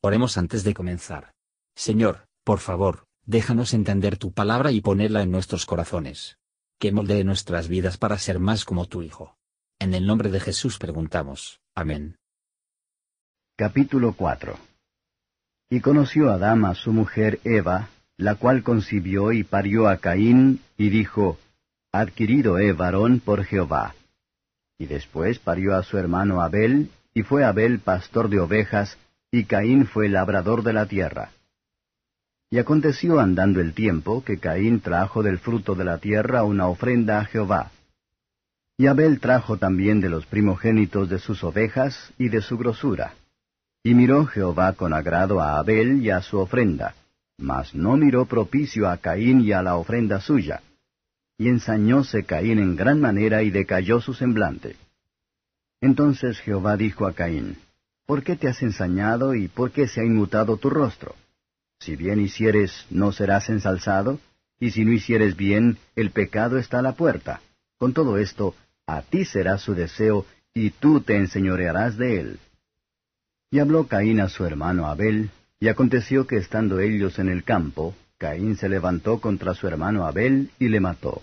Oremos antes de comenzar. Señor, por favor, déjanos entender tu palabra y ponerla en nuestros corazones. Que moldee nuestras vidas para ser más como tu Hijo. En el nombre de Jesús preguntamos. Amén. Capítulo 4 Y conoció Adán a su mujer Eva, la cual concibió y parió a Caín, y dijo, Adquirido he varón por Jehová. Y después parió a su hermano Abel, y fue Abel pastor de ovejas, y Caín fue labrador de la tierra. Y aconteció andando el tiempo que Caín trajo del fruto de la tierra una ofrenda a Jehová. Y Abel trajo también de los primogénitos de sus ovejas y de su grosura. Y miró Jehová con agrado a Abel y a su ofrenda, mas no miró propicio a Caín y a la ofrenda suya. Y ensañóse Caín en gran manera y decayó su semblante. Entonces Jehová dijo a Caín, ¿Por qué te has ensañado y por qué se ha inmutado tu rostro? Si bien hicieres, no serás ensalzado, y si no hicieres bien, el pecado está a la puerta. Con todo esto, a ti será su deseo, y tú te enseñorearás de él. Y habló Caín a su hermano Abel, y aconteció que estando ellos en el campo, Caín se levantó contra su hermano Abel y le mató.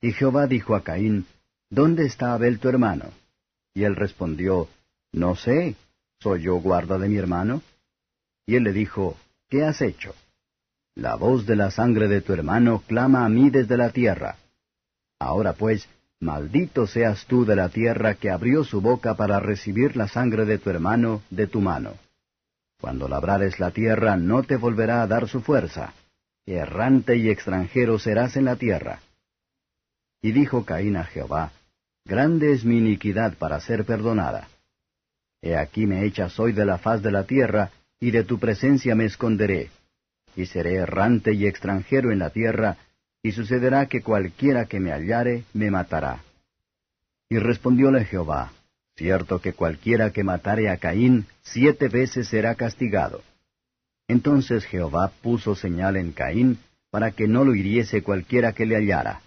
Y Jehová dijo a Caín, ¿Dónde está Abel tu hermano? Y él respondió, No sé, ¿Soy yo guarda de mi hermano? Y él le dijo, ¿Qué has hecho? La voz de la sangre de tu hermano clama a mí desde la tierra. Ahora pues, maldito seas tú de la tierra que abrió su boca para recibir la sangre de tu hermano de tu mano. Cuando labrares la tierra no te volverá a dar su fuerza. Errante y extranjero serás en la tierra. Y dijo Caín a Jehová, Grande es mi iniquidad para ser perdonada. He aquí me echas hoy de la faz de la tierra, y de tu presencia me esconderé. Y seré errante y extranjero en la tierra, y sucederá que cualquiera que me hallare me matará. Y respondióle Jehová, Cierto que cualquiera que matare a Caín, siete veces será castigado. Entonces Jehová puso señal en Caín, para que no lo hiriese cualquiera que le hallara.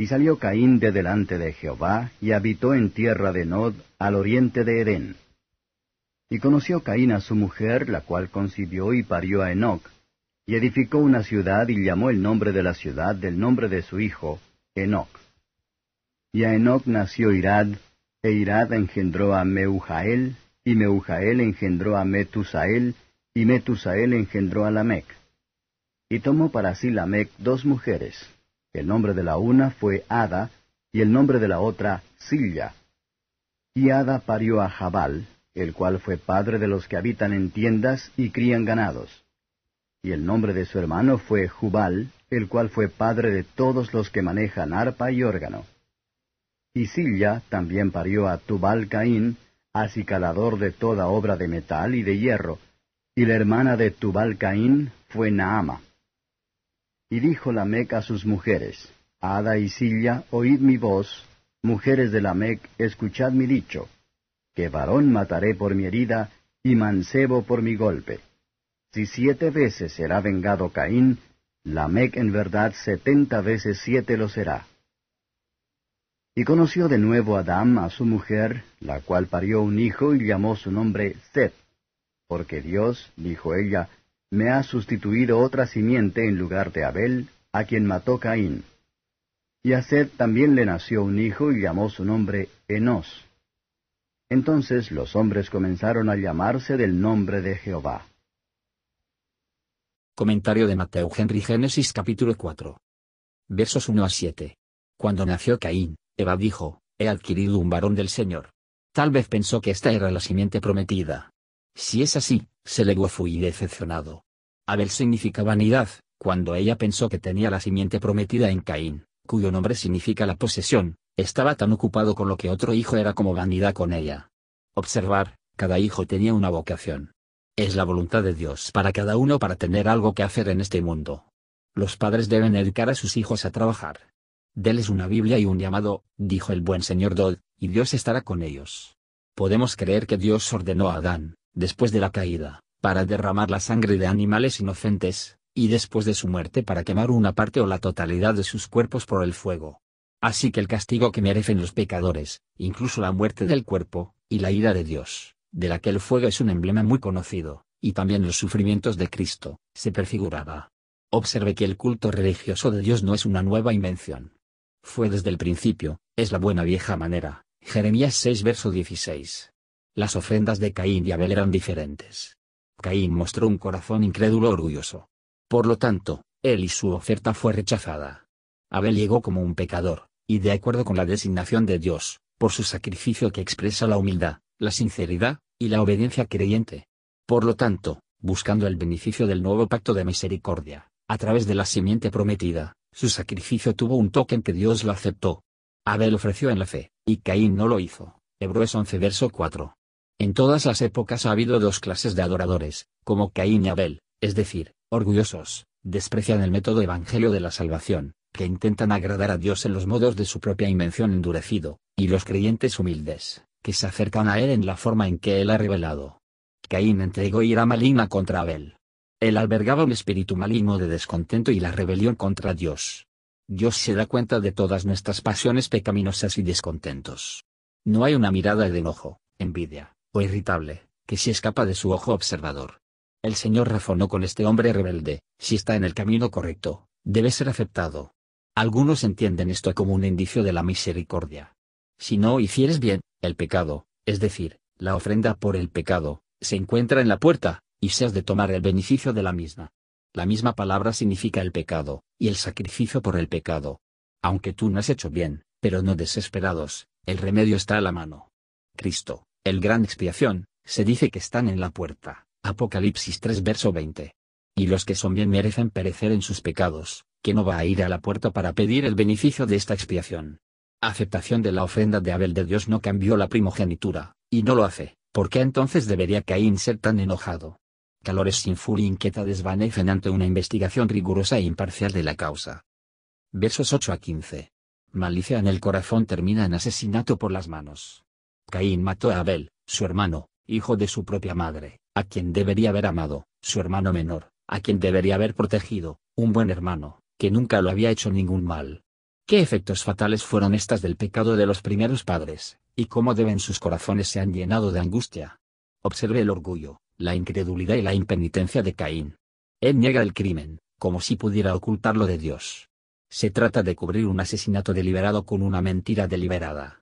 Y salió Caín de delante de Jehová, y habitó en tierra de Nod, al oriente de Edén. Y conoció Caín a su mujer, la cual concibió y parió a Enoc, y edificó una ciudad y llamó el nombre de la ciudad del nombre de su hijo, Enoc. Y a Enoc nació Irad, e Irad engendró a Meujael, y Meujael engendró a Metusael, y Metusael engendró a Lamec. Y tomó para sí Lamec dos mujeres, el nombre de la una fue Ada, y el nombre de la otra Silla. Y Ada parió a Jabal, el cual fue padre de los que habitan en tiendas y crían ganados. Y el nombre de su hermano fue Jubal, el cual fue padre de todos los que manejan arpa y órgano. Y Silla también parió a Tubal Caín, acicalador de toda obra de metal y de hierro, y la hermana de Tubal Caín fue Naama. Y dijo Lamec a sus mujeres, Ada y Silla, oíd mi voz, mujeres de Lamec, escuchad mi dicho, que varón mataré por mi herida, y mancebo por mi golpe. Si siete veces será vengado Caín, Lamec en verdad setenta veces siete lo será. Y conoció de nuevo Adán a su mujer, la cual parió un hijo y llamó su nombre Seth, porque Dios, dijo ella, me ha sustituido otra simiente en lugar de Abel, a quien mató Caín. Y a Seth también le nació un hijo y llamó su nombre Enos. Entonces los hombres comenzaron a llamarse del nombre de Jehová. Comentario de Mateo Henry Génesis capítulo 4. Versos 1 a 7. Cuando nació Caín, Eva dijo, He adquirido un varón del Señor. Tal vez pensó que esta era la simiente prometida. Si es así, se legó fui decepcionado. Abel significa vanidad, cuando ella pensó que tenía la simiente prometida en Caín, cuyo nombre significa la posesión, estaba tan ocupado con lo que otro hijo era como vanidad con ella. Observar, cada hijo tenía una vocación. Es la voluntad de Dios para cada uno para tener algo que hacer en este mundo. Los padres deben educar a sus hijos a trabajar. Deles una Biblia y un llamado, dijo el buen señor Dodd, y Dios estará con ellos. Podemos creer que Dios ordenó a Adán, después de la caída, para derramar la sangre de animales inocentes, y después de su muerte para quemar una parte o la totalidad de sus cuerpos por el fuego. Así que el castigo que merecen los pecadores, incluso la muerte del cuerpo, y la ira de Dios, de la que el fuego es un emblema muy conocido, y también los sufrimientos de Cristo, se prefiguraba. Observe que el culto religioso de Dios no es una nueva invención. Fue desde el principio, es la buena vieja manera. Jeremías 6 verso 16. Las ofrendas de Caín y Abel eran diferentes. Caín mostró un corazón incrédulo orgulloso. Por lo tanto, él y su oferta fue rechazada. Abel llegó como un pecador, y de acuerdo con la designación de Dios, por su sacrificio que expresa la humildad, la sinceridad, y la obediencia creyente. Por lo tanto, buscando el beneficio del nuevo pacto de misericordia, a través de la simiente prometida, su sacrificio tuvo un toque en que Dios lo aceptó. Abel ofreció en la fe, y Caín no lo hizo. Hebreos 11 verso 4. En todas las épocas ha habido dos clases de adoradores, como Caín y Abel, es decir, orgullosos, desprecian el método evangelio de la salvación, que intentan agradar a Dios en los modos de su propia invención endurecido, y los creyentes humildes, que se acercan a Él en la forma en que Él ha revelado. Caín entregó ira maligna contra Abel, él albergaba un espíritu maligno de descontento y la rebelión contra Dios. Dios se da cuenta de todas nuestras pasiones pecaminosas y descontentos. No hay una mirada de enojo, envidia, o irritable, que se escapa de su ojo observador. El Señor razonó con este hombre rebelde, si está en el camino correcto, debe ser aceptado. Algunos entienden esto como un indicio de la misericordia. Si no hicieres bien, el pecado, es decir, la ofrenda por el pecado, se encuentra en la puerta, y seas de tomar el beneficio de la misma. La misma palabra significa el pecado, y el sacrificio por el pecado. Aunque tú no has hecho bien, pero no desesperados, el remedio está a la mano. Cristo, el gran expiación, se dice que están en la puerta. Apocalipsis 3 verso 20. Y los que son bien merecen perecer en sus pecados, que no va a ir a la puerta para pedir el beneficio de esta expiación. Aceptación de la ofrenda de Abel de Dios no cambió la primogenitura, y no lo hace, ¿por qué entonces debería Caín ser tan enojado? calores sin furia inquieta desvanecen ante una investigación rigurosa e imparcial de la causa. Versos 8 a 15. Malicia en el corazón termina en asesinato por las manos. Caín mató a Abel, su hermano, hijo de su propia madre, a quien debería haber amado, su hermano menor, a quien debería haber protegido, un buen hermano, que nunca lo había hecho ningún mal. ¿Qué efectos fatales fueron estas del pecado de los primeros padres, y cómo deben sus corazones se han llenado de angustia? Observe el orgullo, la incredulidad y la impenitencia de Caín. Él niega el crimen, como si pudiera ocultarlo de Dios. Se trata de cubrir un asesinato deliberado con una mentira deliberada.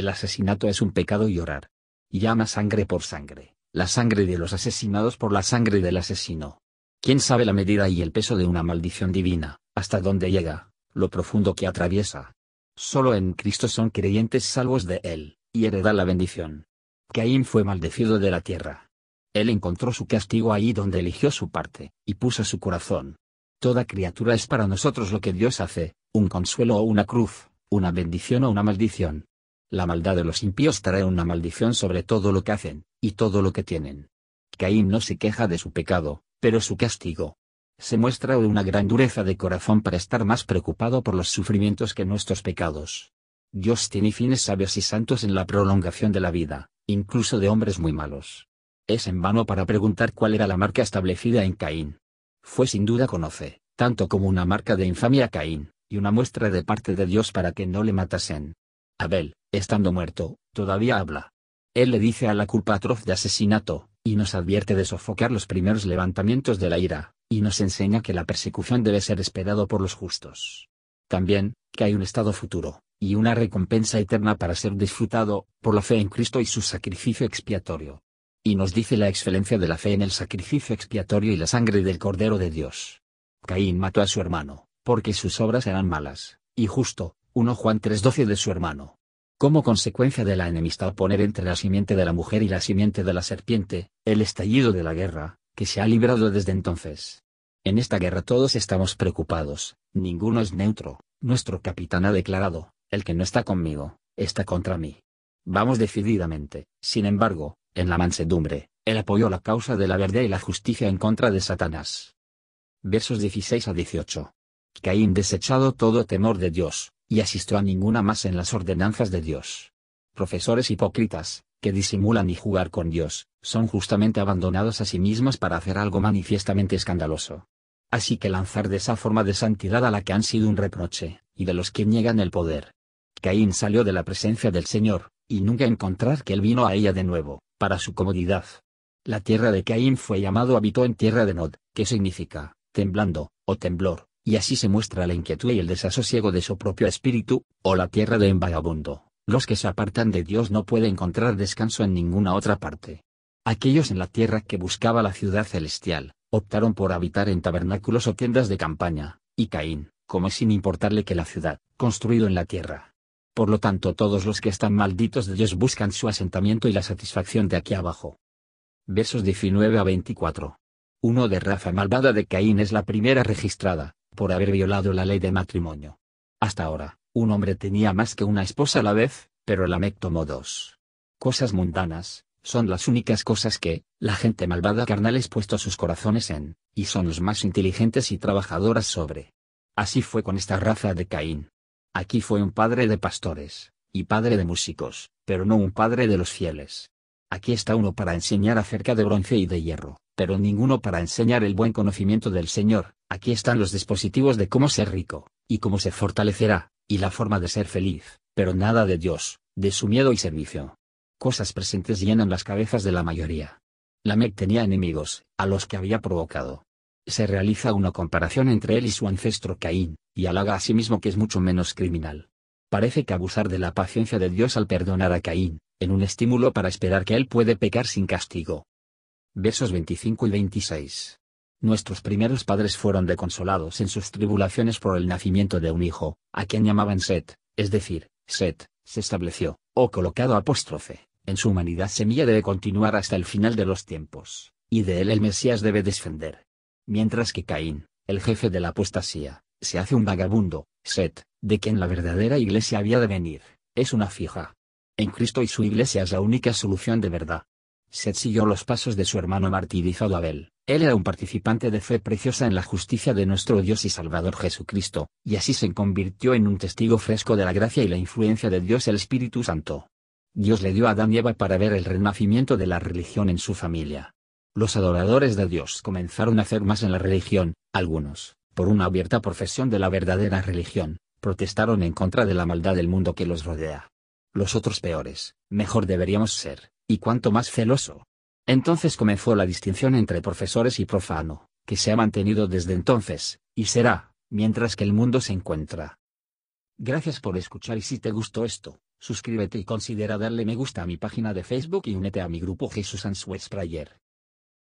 El asesinato es un pecado y orar. Llama sangre por sangre, la sangre de los asesinados por la sangre del asesino. ¿Quién sabe la medida y el peso de una maldición divina, hasta dónde llega, lo profundo que atraviesa? Solo en Cristo son creyentes salvos de Él, y heredan la bendición. Caín fue maldecido de la tierra, él encontró su castigo ahí donde eligió su parte, y puso su corazón. Toda criatura es para nosotros lo que Dios hace, un consuelo o una cruz, una bendición o una maldición. La maldad de los impíos trae una maldición sobre todo lo que hacen, y todo lo que tienen. Caín no se queja de su pecado, pero su castigo. Se muestra una gran dureza de corazón para estar más preocupado por los sufrimientos que nuestros pecados. Dios tiene fines sabios y santos en la prolongación de la vida, incluso de hombres muy malos. Es en vano para preguntar cuál era la marca establecida en Caín. Fue sin duda conoce, tanto como una marca de infamia a Caín, y una muestra de parte de Dios para que no le matasen. Abel, estando muerto, todavía habla. Él le dice a la culpa atroz de asesinato, y nos advierte de sofocar los primeros levantamientos de la ira, y nos enseña que la persecución debe ser esperado por los justos. También, que hay un estado futuro, y una recompensa eterna para ser disfrutado, por la fe en Cristo y su sacrificio expiatorio. Y nos dice la excelencia de la fe en el sacrificio expiatorio y la sangre del Cordero de Dios. Caín mató a su hermano, porque sus obras eran malas, y justo, 1 Juan 3:12 de su hermano. Como consecuencia de la enemistad poner entre la simiente de la mujer y la simiente de la serpiente, el estallido de la guerra, que se ha librado desde entonces. En esta guerra todos estamos preocupados, ninguno es neutro, nuestro capitán ha declarado, el que no está conmigo, está contra mí. Vamos decididamente, sin embargo, en la mansedumbre, él apoyó la causa de la verdad y la justicia en contra de Satanás. Versos 16 a 18. Caín desechado todo temor de Dios, y asistió a ninguna más en las ordenanzas de Dios. Profesores hipócritas, que disimulan y jugar con Dios, son justamente abandonados a sí mismos para hacer algo manifiestamente escandaloso. Así que lanzar de esa forma de santidad a la que han sido un reproche, y de los que niegan el poder. Caín salió de la presencia del Señor, y nunca encontrar que él vino a ella de nuevo, para su comodidad. La tierra de Caín fue llamado habitó en tierra de Nod, que significa, temblando, o temblor, y así se muestra la inquietud y el desasosiego de su propio espíritu, o la tierra de en vagabundo. Los que se apartan de Dios no pueden encontrar descanso en ninguna otra parte. Aquellos en la tierra que buscaba la ciudad celestial, optaron por habitar en tabernáculos o tiendas de campaña, y Caín, como sin importarle que la ciudad, construido en la tierra. Por lo tanto todos los que están malditos de Dios buscan su asentamiento y la satisfacción de aquí abajo. Versos 19 a 24. Uno de raza malvada de Caín es la primera registrada, por haber violado la ley de matrimonio. Hasta ahora, un hombre tenía más que una esposa a la vez, pero Lamec tomó dos. Cosas mundanas, son las únicas cosas que, la gente malvada carnales puesto sus corazones en, y son los más inteligentes y trabajadoras sobre. Así fue con esta raza de Caín. Aquí fue un padre de pastores, y padre de músicos, pero no un padre de los fieles. Aquí está uno para enseñar acerca de bronce y de hierro, pero ninguno para enseñar el buen conocimiento del Señor. Aquí están los dispositivos de cómo ser rico, y cómo se fortalecerá, y la forma de ser feliz, pero nada de Dios, de su miedo y servicio. Cosas presentes llenan las cabezas de la mayoría. Lamec tenía enemigos, a los que había provocado. Se realiza una comparación entre él y su ancestro Caín, y halaga a sí mismo que es mucho menos criminal. Parece que abusar de la paciencia de Dios al perdonar a Caín, en un estímulo para esperar que él puede pecar sin castigo. Versos 25 y 26. Nuestros primeros padres fueron deconsolados en sus tribulaciones por el nacimiento de un hijo, a quien llamaban Set, es decir, Set, se estableció, o colocado apóstrofe, en su humanidad semilla debe continuar hasta el final de los tiempos, y de él el Mesías debe descender. Mientras que Caín, el jefe de la apostasía, se hace un vagabundo, Set, de quien la verdadera iglesia había de venir, es una fija, en Cristo y su iglesia es la única solución de verdad. Seth siguió los pasos de su hermano martirizado Abel. Él era un participante de fe preciosa en la justicia de nuestro Dios y Salvador Jesucristo, y así se convirtió en un testigo fresco de la gracia y la influencia de Dios el Espíritu Santo. Dios le dio a Adán y Eva para ver el renacimiento de la religión en su familia. Los adoradores de Dios comenzaron a hacer más en la religión, algunos, por una abierta profesión de la verdadera religión, protestaron en contra de la maldad del mundo que los rodea los otros peores, mejor deberíamos ser, y cuanto más celoso. Entonces comenzó la distinción entre profesores y profano, que se ha mantenido desde entonces, y será, mientras que el mundo se encuentra. Gracias por escuchar y si te gustó esto, suscríbete y considera darle me gusta a mi página de Facebook y únete a mi grupo Jesús Answers Prayer.